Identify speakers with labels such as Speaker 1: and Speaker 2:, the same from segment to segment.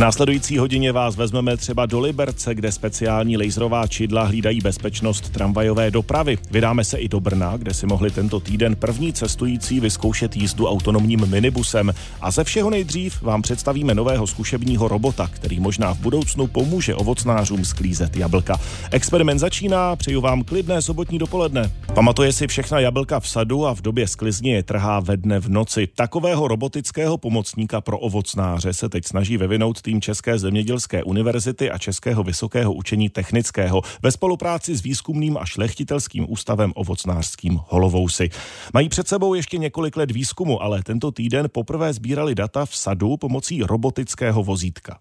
Speaker 1: následující hodině vás vezmeme třeba do Liberce, kde speciální laserová čidla hlídají bezpečnost tramvajové dopravy. Vydáme se i do Brna, kde si mohli tento týden první cestující vyzkoušet jízdu autonomním minibusem. A ze všeho nejdřív vám představíme nového zkušebního robota, který možná v budoucnu pomůže ovocnářům sklízet jablka. Experiment začíná, přeju vám klidné sobotní dopoledne. Pamatuje si všechna jablka v sadu a v době sklizně je trhá ve dne v noci. Takového robotického pomocníka pro ovocnáře se teď snaží vyvinout České zemědělské univerzity a Českého vysokého učení technického ve spolupráci s výzkumným a šlechtitelským ústavem ovocnářským Holovousy. Mají před sebou ještě několik let výzkumu, ale tento týden poprvé sbírali data v sadu pomocí robotického vozítka.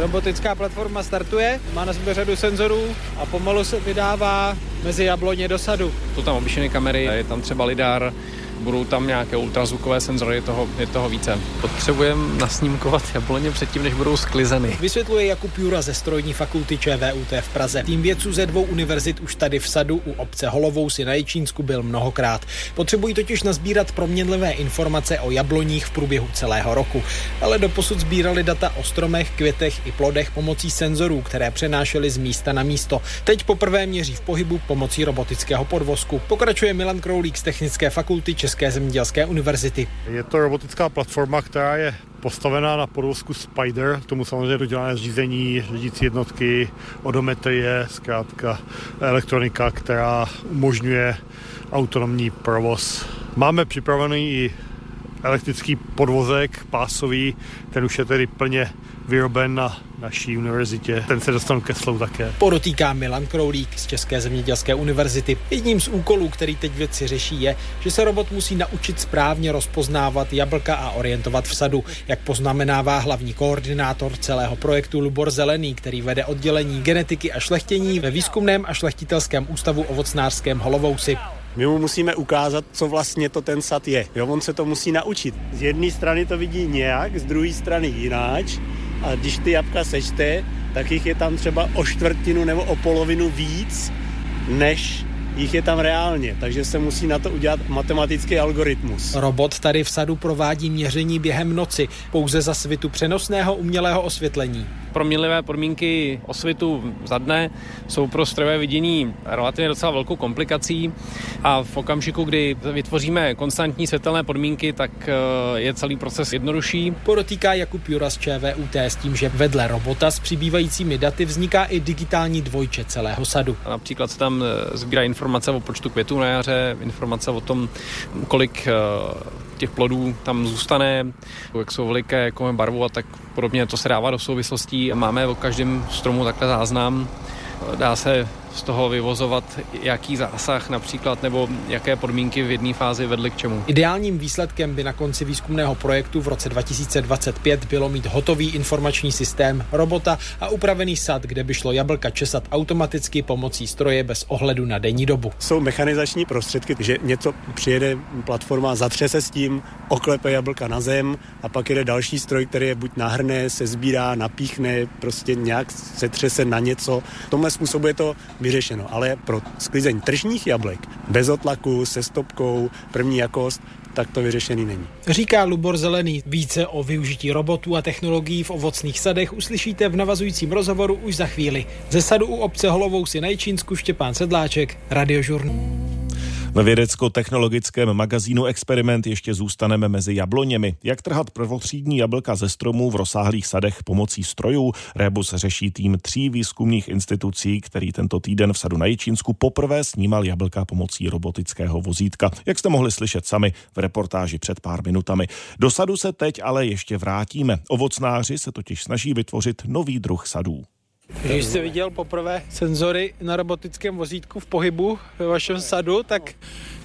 Speaker 2: Robotická platforma startuje, má na sobě řadu senzorů a pomalu se vydává mezi jabloně do sadu.
Speaker 3: Jsou tam obyčejné kamery, je tam třeba lidar, budou tam nějaké ultrazvukové senzory, je toho, je toho více. Potřebujeme nasnímkovat jabloně předtím, než budou sklizeny.
Speaker 2: Vysvětluje Jakub Jura ze strojní fakulty ČVUT v Praze. Tým vědců ze dvou univerzit už tady v sadu u obce Holovou si na Ječínsku byl mnohokrát. Potřebují totiž nazbírat proměnlivé informace o jabloních v průběhu celého roku. Ale doposud sbírali data o stromech, květech i plodech pomocí senzorů, které přenášely z místa na místo. Teď poprvé měří v pohybu pomocí robotického podvozku. Pokračuje Milan Kroulík z Technické fakulty České zemědělské univerzity.
Speaker 4: Je to robotická platforma, která je postavená na podvozku Spider, tomu samozřejmě dodělané řízení, řídící jednotky, odometrie, zkrátka elektronika, která umožňuje autonomní provoz. Máme připravený i elektrický podvozek pásový, ten už je tedy plně vyroben na naší univerzitě. Ten se dostanu ke slovu také.
Speaker 2: Podotýká Milan Kroulík z České zemědělské univerzity. Jedním z úkolů, který teď vědci řeší, je, že se robot musí naučit správně rozpoznávat jablka a orientovat v sadu, jak poznamenává hlavní koordinátor celého projektu Lubor Zelený, který vede oddělení genetiky a šlechtění ve výzkumném a šlechtitelském ústavu ovocnářském Holovousy.
Speaker 5: My mu musíme ukázat, co vlastně to ten sad je. Jo, on se to musí naučit. Z jedné strany to vidí nějak, z druhé strany jináč a když ty jabka sečte, tak jich je tam třeba o čtvrtinu nebo o polovinu víc, než jich je tam reálně, takže se musí na to udělat matematický algoritmus.
Speaker 2: Robot tady v sadu provádí měření během noci, pouze za svitu přenosného umělého osvětlení.
Speaker 3: Proměnlivé podmínky osvitu za dne jsou pro strojové vidění relativně docela velkou komplikací a v okamžiku, kdy vytvoříme konstantní světelné podmínky, tak eh, je celý proces jednodušší.
Speaker 2: Podotýká Jakub Jura z ČVUT s tím, že vedle robota s přibývajícími daty vzniká i digitální dvojče celého sadu.
Speaker 3: Například se tam eh, sbírá informace o počtu květů na jaře, informace o tom, kolik eh, těch plodů tam zůstane, jak jsou veliké, jakou barvu a tak podobně. To se dává do souvislostí. Máme o každém stromu takhle záznam. Dá se z toho vyvozovat, jaký zásah například nebo jaké podmínky v jedné fázi vedly k čemu.
Speaker 2: Ideálním výsledkem by na konci výzkumného projektu v roce 2025 bylo mít hotový informační systém robota a upravený sad, kde by šlo jablka česat automaticky pomocí stroje bez ohledu na denní dobu.
Speaker 5: Jsou mechanizační prostředky, že něco přijede platforma, zatře se s tím, oklepe jablka na zem a pak jede další stroj, který je buď nahrne, se sbírá, napíchne, prostě nějak se třese na něco. V tomhle způsobu je to vyřešeno. Ale pro sklizeň tržních jablek, bez otlaku, se stopkou, první jakost, tak to vyřešený není.
Speaker 2: Říká Lubor Zelený. Více o využití robotů a technologií v ovocných sadech uslyšíte v navazujícím rozhovoru už za chvíli. Ze sadu u obce Holovou si na Ječínsku Štěpán Sedláček, Radiožurnal.
Speaker 1: Ve vědecko-technologickém magazínu Experiment ještě zůstaneme mezi jabloněmi. Jak trhat prvotřídní jablka ze stromů v rozsáhlých sadech pomocí strojů? Rebus řeší tým tří výzkumných institucí, který tento týden v sadu na Jičínsku poprvé snímal jablka pomocí robotického vozítka. Jak jste mohli slyšet sami v reportáži před pár minutami. Do sadu se teď ale ještě vrátíme. Ovocnáři se totiž snaží vytvořit nový druh sadů.
Speaker 2: Když jste viděl poprvé senzory na robotickém vozítku v pohybu ve vašem sadu, tak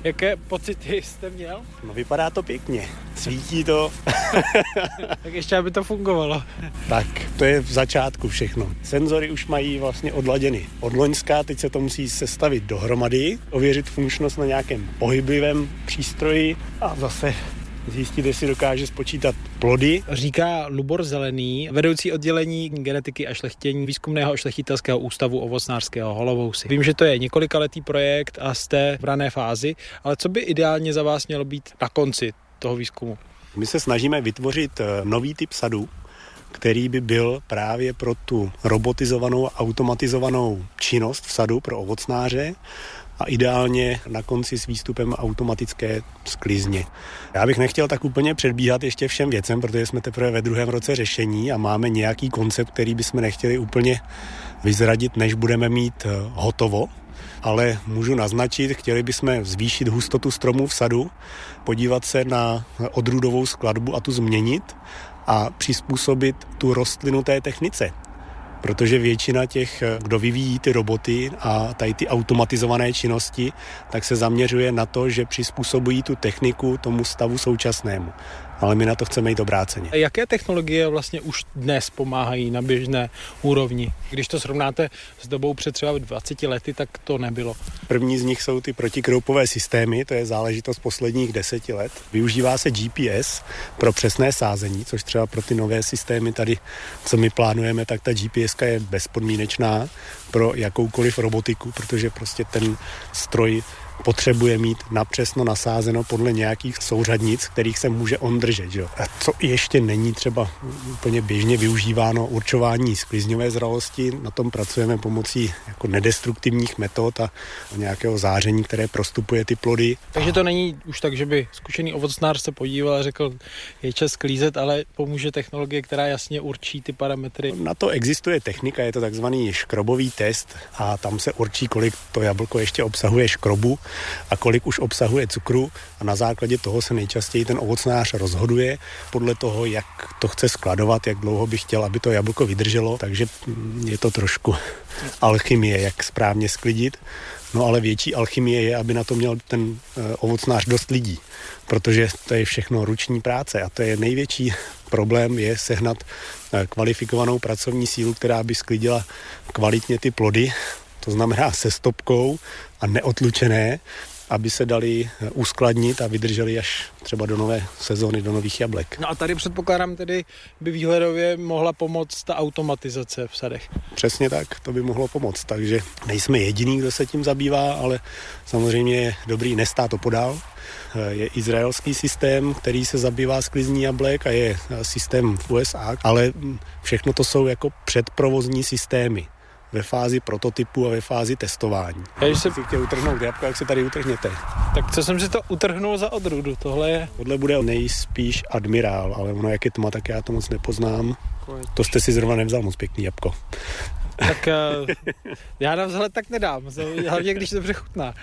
Speaker 2: jaké pocity jste měl?
Speaker 5: No vypadá to pěkně, svítí to.
Speaker 2: tak ještě, aby to fungovalo.
Speaker 5: tak, to je v začátku všechno. Senzory už mají vlastně odladěny od Loňska, teď se to musí sestavit dohromady, ověřit funkčnost na nějakém pohybivém přístroji a zase zjistit, jestli dokáže spočítat plody.
Speaker 2: Říká Lubor Zelený, vedoucí oddělení genetiky a šlechtění výzkumného a šlechtitelského ústavu ovocnářského Holovousy. Vím, že to je několikaletý projekt a jste v rané fázi, ale co by ideálně za vás mělo být na konci toho výzkumu?
Speaker 5: My se snažíme vytvořit eh, nový typ sadu, který by byl právě pro tu robotizovanou, automatizovanou činnost v sadu pro ovocnáře a ideálně na konci s výstupem automatické sklizně. Já bych nechtěl tak úplně předbíhat ještě všem věcem, protože jsme teprve ve druhém roce řešení a máme nějaký koncept, který bychom nechtěli úplně vyzradit, než budeme mít eh, hotovo. Ale můžu naznačit, chtěli bychom zvýšit hustotu stromů v sadu, podívat se na odrůdovou skladbu a tu změnit a přizpůsobit tu rostlinu té technice protože většina těch, kdo vyvíjí ty roboty a tady ty automatizované činnosti, tak se zaměřuje na to, že přizpůsobují tu techniku tomu stavu současnému ale my na to chceme jít obráceně.
Speaker 2: Jaké technologie vlastně už dnes pomáhají na běžné úrovni? Když to srovnáte s dobou před třeba 20 lety, tak to nebylo.
Speaker 5: První z nich jsou ty protikroupové systémy, to je záležitost posledních deseti let. Využívá se GPS pro přesné sázení, což třeba pro ty nové systémy tady, co my plánujeme, tak ta GPS je bezpodmínečná pro jakoukoliv robotiku, protože prostě ten stroj potřebuje mít napřesno nasázeno podle nějakých souřadnic, kterých se může on držet. Že? A co ještě není třeba úplně běžně využíváno, určování sklizňové zralosti, na tom pracujeme pomocí jako nedestruktivních metod a nějakého záření, které prostupuje ty plody.
Speaker 2: Takže to není už tak, že by zkušený ovocnář se podíval a řekl, je čas sklízet, ale pomůže technologie, která jasně určí ty parametry.
Speaker 5: Na to existuje technika, je to takzvaný škrobový test a tam se určí, kolik to jablko ještě obsahuje škrobu a kolik už obsahuje cukru a na základě toho se nejčastěji ten ovocnář rozhoduje podle toho, jak to chce skladovat, jak dlouho by chtěl, aby to jablko vydrželo, takže je to trošku alchymie, jak správně sklidit. No ale větší alchymie je, aby na to měl ten eh, ovocnář dost lidí, protože to je všechno ruční práce a to je největší problém je sehnat eh, kvalifikovanou pracovní sílu, která by sklidila kvalitně ty plody, to znamená se stopkou a neotlučené, aby se dali uskladnit a vydrželi až třeba do nové sezóny, do nových jablek.
Speaker 2: No a tady předpokládám tedy by výhledově mohla pomoct ta automatizace v sadech.
Speaker 5: Přesně tak, to by mohlo pomoct, takže nejsme jediný, kdo se tím zabývá, ale samozřejmě je dobrý nestát to podál. Eh, je izraelský systém, který se zabývá sklizní jablek a je eh, systém v USA, ale hm, všechno to jsou jako předprovozní systémy ve fázi prototypu a ve fázi testování. Já když si chtěl utrhnout jabko, jak se tady utrhněte.
Speaker 2: Tak co jsem si to utrhnul za odrůdu? Tohle je...
Speaker 5: Tohle bude nejspíš admirál, ale ono jak je tma, tak já to moc nepoznám. To jste si zrovna nevzal moc pěkný jabko.
Speaker 2: Tak uh, já na vzhled tak nedám, hlavně když dobře chutná.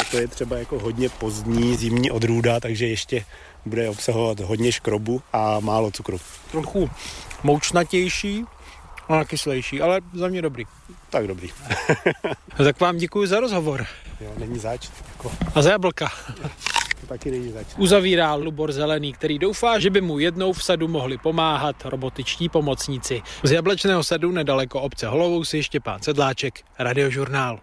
Speaker 5: A to je třeba jako hodně pozdní zimní odrůda, takže ještě bude obsahovat hodně škrobu a málo cukru.
Speaker 2: Trochu moučnatější, Ona kyslejší, ale za mě dobrý.
Speaker 5: Tak dobrý.
Speaker 2: tak vám děkuji za rozhovor.
Speaker 5: Jo, není zač.
Speaker 2: Jako. A za jablka.
Speaker 5: To taky není zač.
Speaker 2: Uzavírá Lubor Zelený, který doufá, že by mu jednou v sadu mohli pomáhat robotičtí pomocníci. Z jablečného sadu nedaleko obce Holovou si ještě pán Sedláček, radiožurnál.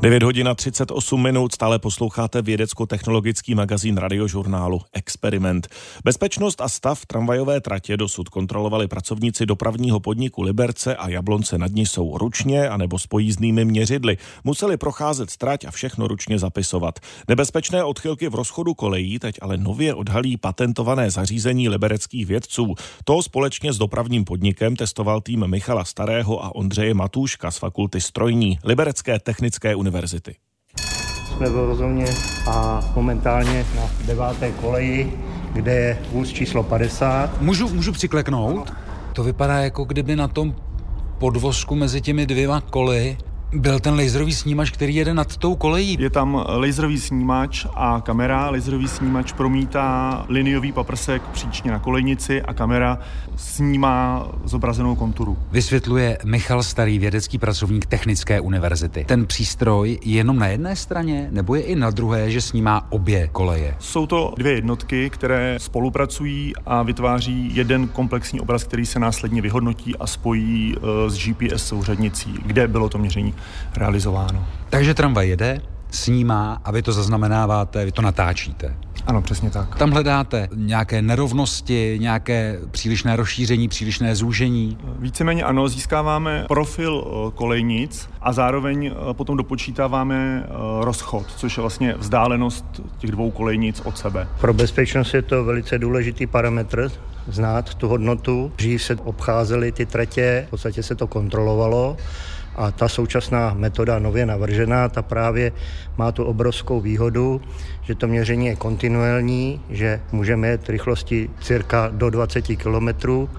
Speaker 1: 9 hodin a 38 minut stále posloucháte vědecko-technologický magazín radiožurnálu Experiment. Bezpečnost a stav tramvajové tratě dosud kontrolovali pracovníci dopravního podniku Liberce a Jablonce nad ní jsou ručně anebo s pojízdnými měřidly. Museli procházet trať a všechno ručně zapisovat. Nebezpečné odchylky v rozchodu kolejí teď ale nově odhalí patentované zařízení libereckých vědců. To společně s dopravním podnikem testoval tým Michala Starého a Ondřeje Matůška z fakulty strojní Liberecké technické univerzity univerzity.
Speaker 6: Jsme v rozumně a momentálně na deváté koleji, kde je vůz číslo 50.
Speaker 7: Můžu, můžu přikleknout? To vypadá jako kdyby na tom podvozku mezi těmi dvěma koly byl ten laserový snímač, který jede nad tou kolejí.
Speaker 8: Je tam laserový snímač a kamera. Laserový snímač promítá liniový paprsek příčně na kolejnici a kamera snímá zobrazenou konturu.
Speaker 7: Vysvětluje Michal Starý, vědecký pracovník Technické univerzity. Ten přístroj je jenom na jedné straně, nebo je i na druhé, že snímá obě koleje?
Speaker 8: Jsou to dvě jednotky, které spolupracují a vytváří jeden komplexní obraz, který se následně vyhodnotí a spojí eh, s GPS souřadnicí, kde bylo to měření realizováno.
Speaker 7: Takže tramvaj jede, snímá a vy to zaznamenáváte, vy to natáčíte.
Speaker 8: Ano, přesně tak.
Speaker 7: Tam hledáte nějaké nerovnosti, nějaké přílišné rozšíření, přílišné zúžení?
Speaker 8: Víceméně ano, získáváme profil eh, kolejnic a zároveň eh, potom dopočítáváme eh, rozchod, což je vlastně vzdálenost těch dvou kolejnic od sebe.
Speaker 6: Pro bezpečnost je to velice důležitý parametr, znát tu hodnotu. Dřív se obcházely ty tratě, v podstatě se to kontrolovalo a ta současná metoda nově navržená, ta právě má tu obrovskou výhodu, že to měření je kontinuální, že můžeme jet rychlosti cirka do 20 kilometrů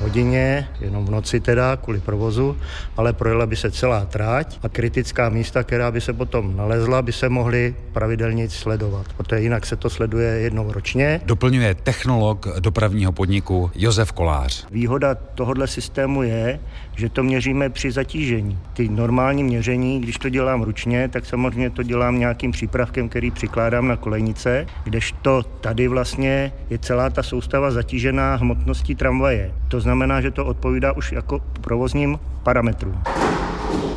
Speaker 6: hodině, jenom v noci teda, kvůli provozu, ale projela by se celá tráť a kritická místa, která by se potom nalezla, by se mohly pravidelně sledovat, protože jinak se to sleduje jednou ročně.
Speaker 7: Doplňuje technolog dopravního podniku Josef Kolář.
Speaker 6: Výhoda tohohle systému je, že to měříme při zatížení. Ty normální měření, když to dělám ručně, tak samozřejmě to dělám nějakým přípravkem, který přikládám na kolejnice, kdežto tady vlastně je celá ta soustava zatížená hmotností tramvaje. To znamená, že to odpovídá už jako provozním parametrům.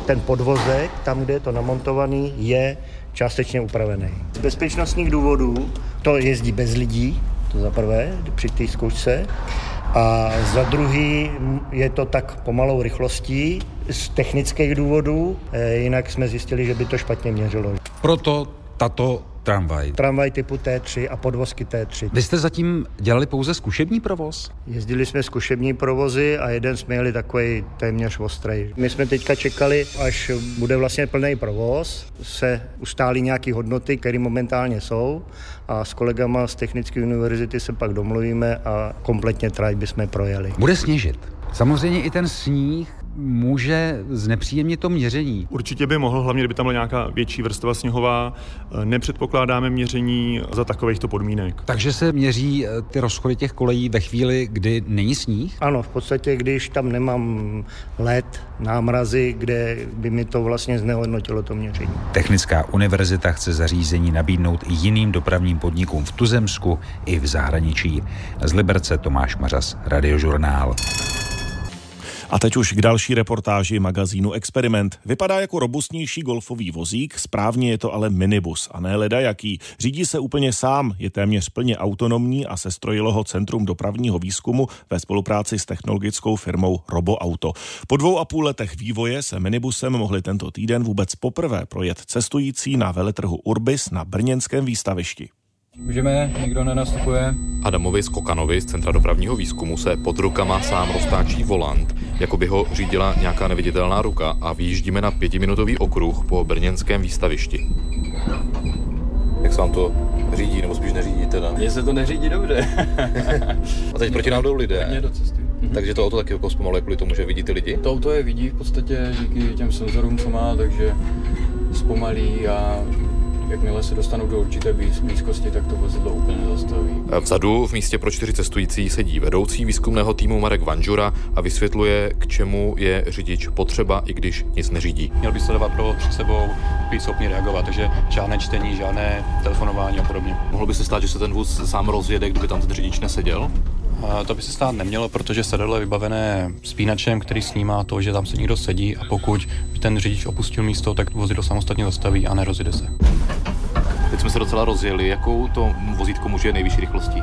Speaker 6: Ten podvozek, tam, kde je to namontovaný, je částečně upravený. Z bezpečnostních důvodů to jezdí bez lidí, to za prvé, při té zkoušce. A za druhý je to tak pomalou rychlostí z technických důvodů, eh, jinak jsme zjistili, že by to špatně měřilo.
Speaker 7: Proto tato tramvaj.
Speaker 6: Tramvaj typu T3 a podvozky T3.
Speaker 7: Vy jste zatím dělali pouze zkušební provoz?
Speaker 6: Jezdili jsme zkušební provozy a jeden jsme jeli takový téměř ostrý. My jsme teďka čekali, až bude vlastně plný provoz, se ustálí nějaké hodnoty, které momentálně jsou a s kolegama z Technické univerzity se pak domluvíme a kompletně trať bychom projeli.
Speaker 7: Bude sněžit. Samozřejmě i ten sníh může znepříjemnit to měření.
Speaker 8: Určitě by mohl, hlavně kdyby tam byla nějaká větší vrstva sněhová. Nepředpokládáme měření za takovýchto podmínek.
Speaker 7: Takže se měří eh, ty rozchody těch kolejí ve chvíli, kdy není sníh?
Speaker 6: Ano, v podstatě, když tam nemám led, námrazy, kde by mi to vlastně znehodnotilo to měření.
Speaker 7: Technická univerzita chce zařízení nabídnout i jiným dopravním podnikům v Tuzemsku i v zahraničí. Z Liberce Tomáš Mařas, Radiožurnál.
Speaker 1: A teď už k další reportáži magazínu Experiment. Vypadá jako robustnější golfový vozík, správně je to ale minibus a ne leda jaký. Řídí se úplně sám, je téměř plně autonomní a sestrojilo ho Centrum dopravního výzkumu ve spolupráci s technologickou firmou RoboAuto. Po dvou a půl letech vývoje se minibusem mohli tento týden vůbec poprvé projet cestující na veletrhu Urbis na brněnském výstavišti.
Speaker 9: Můžeme, nikdo nenastupuje.
Speaker 10: Adamovi Skokanovi z Centra dopravního výzkumu se pod rukama sám roztáčí volant, jako by ho řídila nějaká neviditelná ruka a vyjíždíme na pětiminutový okruh po brněnském výstavišti. Jak se vám to řídí, nebo spíš neřídí teda?
Speaker 9: Mně se to neřídí dobře.
Speaker 10: a teď proti nám jdou lidé.
Speaker 9: Do cesty.
Speaker 10: Mhm. Takže to auto taky jako zpomaluje kvůli tomu, že vidí ty lidi?
Speaker 9: To auto je vidí v podstatě díky těm senzorům, co má, takže zpomalí a jakmile se dostanou do určité blízkosti, tak to vozidlo úplně zastaví.
Speaker 10: Vzadu v místě pro čtyři cestující sedí vedoucí výzkumného týmu Marek Vanžura a vysvětluje, k čemu je řidič potřeba, i když nic neřídí.
Speaker 11: Měl by sledovat provoz před sebou, být schopný reagovat, takže žádné čtení, žádné telefonování a podobně.
Speaker 10: Mohlo by se stát, že se ten vůz sám rozjede, kdyby tam ten řidič neseděl?
Speaker 11: To by se stát nemělo, protože sedadlo je vybavené spínačem, který snímá to, že tam se někdo sedí a pokud by ten řidič opustil místo, tak vozidlo samostatně zastaví a nerozjede se.
Speaker 10: Teď jsme se docela rozjeli. Jakou to vozítko může nejvyšší rychlostí?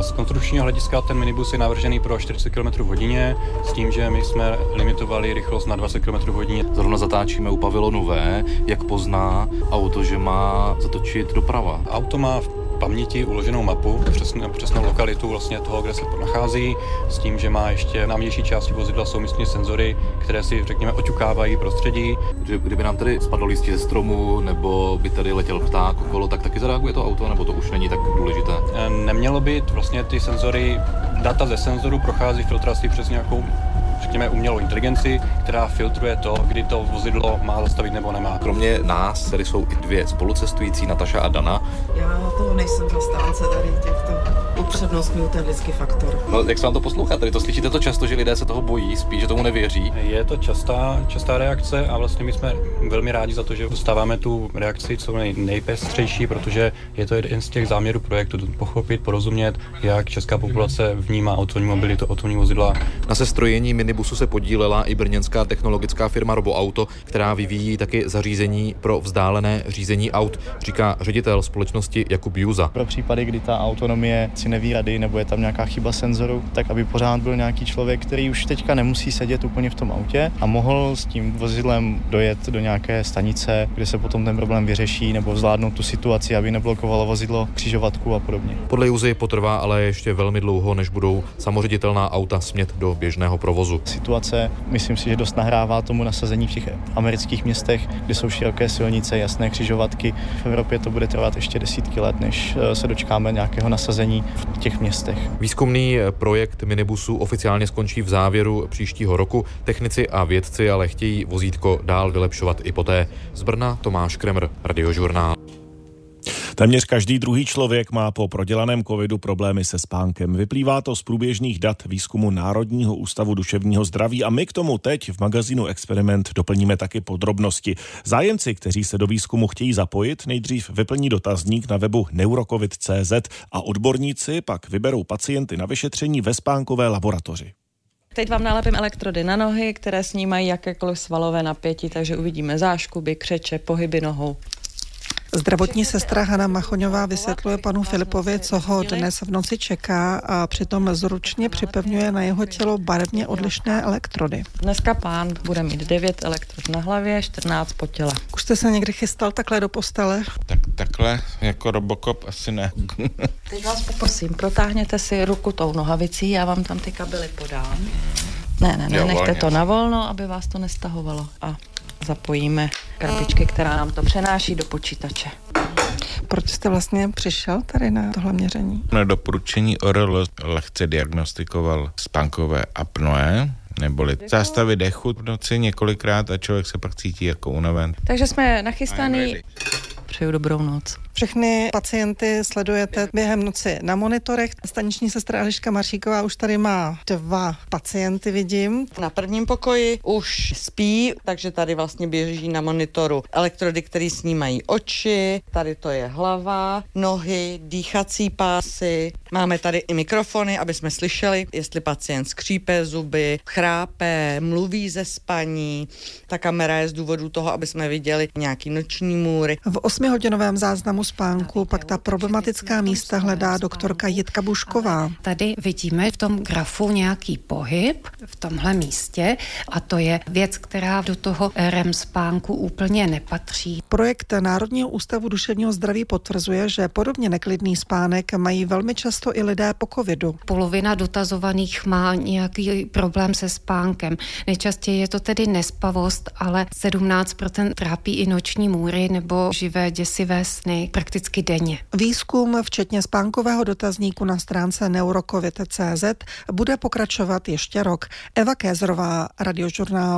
Speaker 11: Z konstrukčního hlediska ten minibus je navržený pro 40 km v hodině, s tím, že my jsme limitovali rychlost na 20 km v hodině.
Speaker 10: Zrovna zatáčíme u pavilonu V, jak pozná auto, že má zatočit doprava.
Speaker 11: Auto má v paměti uloženou mapu, přesnou, přesnou lokalitu vlastně toho, kde se nachází, s tím, že má ještě na vnější části vozidla jsou místní senzory, které si, řekněme, oťukávají prostředí.
Speaker 10: Kdyby nám tady spadlo listí ze stromu, nebo by tady letěl pták okolo, tak taky zareaguje to auto, nebo to už není tak důležité?
Speaker 11: Nemělo by, vlastně ty senzory, data ze senzoru prochází filtrací přes nějakou řekněme, umělou inteligenci, která filtruje to, kdy to vozidlo má zastavit nebo nemá.
Speaker 10: Kromě nás tady jsou i dvě spolucestující, Nataša a Dana.
Speaker 12: Já toho nejsem zastánce tady těchto upřednostňuji ten lidský faktor.
Speaker 10: No, jak se vám to poslouchá? Tady to slyšíte to často, že lidé se toho bojí, spíš, že tomu nevěří.
Speaker 11: Je to častá, častá reakce a vlastně my jsme velmi rádi za to, že dostáváme tu reakci co nej, nejpestřejší, protože je to jeden z těch záměrů projektu pochopit, porozumět, jak česká populace vnímá autonomní mobilitu, autonomní vozidla.
Speaker 10: Na sestrojení minibusu se podílela i brněnská technologická firma RoboAuto, která vyvíjí taky zařízení pro vzdálené řízení aut, říká ředitel společnosti Jakub Juza.
Speaker 13: Pro případy, kdy ta autonomie si neví rady nebo je tam nějaká chyba senzoru, tak aby pořád byl nějaký člověk, který už teďka nemusí sedět úplně v tom autě a mohl s tím vozidlem dojet do nějaké stanice, kde se potom ten problém vyřeší nebo zvládnout tu situaci, aby neblokovalo vozidlo křižovatku a podobně.
Speaker 10: Podle Juzy potrvá ale ještě velmi dlouho, než budou samoředitelná auta smět do běžného provozu.
Speaker 13: Situace, myslím si, že dost nahrává tomu nasazení v těch amerických městech, kde jsou široké silnice, jasné křižovatky. V Evropě to bude trvat ještě desítky let, než eh, se dočkáme nějakého nasazení v těch městech.
Speaker 10: Výzkumný projekt minibusu oficiálně skončí v závěru příštího roku. Technici a vědci ale chtějí vozítko dál vylepšovat i poté. Z Brna Tomáš Kremr, Radiožurnál.
Speaker 1: Téměř každý druhý člověk má po prodělaném covidu problémy se spánkem. Vyplývá to z průběžných dat výzkumu Národního ústavu duševního zdraví a my k tomu teď v magazínu Experiment doplníme taky podrobnosti. Zájemci, kteří se do výzkumu chtějí zapojit, nejdřív vyplní dotazník na webu neurocovid.cz a odborníci pak vyberou pacienty na vyšetření ve spánkové laboratoři.
Speaker 14: Teď vám nalepím elektrody na nohy, které snímají jakékoliv svalové napětí, takže uvidíme záškuby, křeče, pohyby nohou.
Speaker 15: Zdravotní sestra Hana Machoňová vysvětluje panu Filipovi, co ho dnes v noci čeká a přitom zručně připevňuje na jeho tělo barevně odlišné elektrody.
Speaker 14: Dneska pán bude mít 9 elektrod na hlavě, 14 po těle.
Speaker 15: Už jste se někdy chystal takhle do postele?
Speaker 16: Tak takhle, jako Robocop asi ne.
Speaker 14: Teď vás poprosím, protáhněte si ruku tou nohavicí, já vám tam ty kabely podám. Ne, ne, ne, jo, nechte to na volno, aby vás to nestahovalo. A zapojíme krabičky, která nám to přenáší do počítače.
Speaker 15: Proč jste vlastně přišel tady na tohle měření?
Speaker 16: Na doporučení ORL lehce diagnostikoval spánkové apnoe, neboli zástavy dechu v noci několikrát a člověk se pak cítí jako unaven.
Speaker 14: Takže jsme nachystaný. Přeju dobrou noc.
Speaker 15: Všechny pacienty sledujete během noci na monitorech. Staniční sestra Eliška Maršíková už tady má dva pacienty, vidím.
Speaker 14: Na prvním pokoji už spí, takže tady vlastně běží na monitoru elektrody, které snímají oči, tady to je hlava, nohy, dýchací pásy. Máme tady i mikrofony, aby jsme slyšeli, jestli pacient skřípe zuby, chrápe, mluví ze spaní. Ta kamera je z důvodu toho, aby jsme viděli nějaký noční můry.
Speaker 15: V osmihodinovém záznamu spánku pak ta problematická místa hledá doktorka Jitka Bušková.
Speaker 17: Tady vidíme v tom grafu nějaký pohyb v tomhle místě a to je věc, která do toho REM spánku úplně nepatří.
Speaker 15: Projekt Národního ústavu duševního zdraví potvrzuje, že podobně neklidný spánek mají velmi často i lidé po covidu.
Speaker 17: Polovina dotazovaných má nějaký problém se spánkem. Nejčastěji je to tedy nespavost, ale 17% trápí i noční můry nebo živé děsivé sny prakticky denně.
Speaker 15: Výzkum, včetně spánkového dotazníku na stránce neurokovit.cz, bude pokračovat ještě rok. Eva Kézrová, Radiožurnál.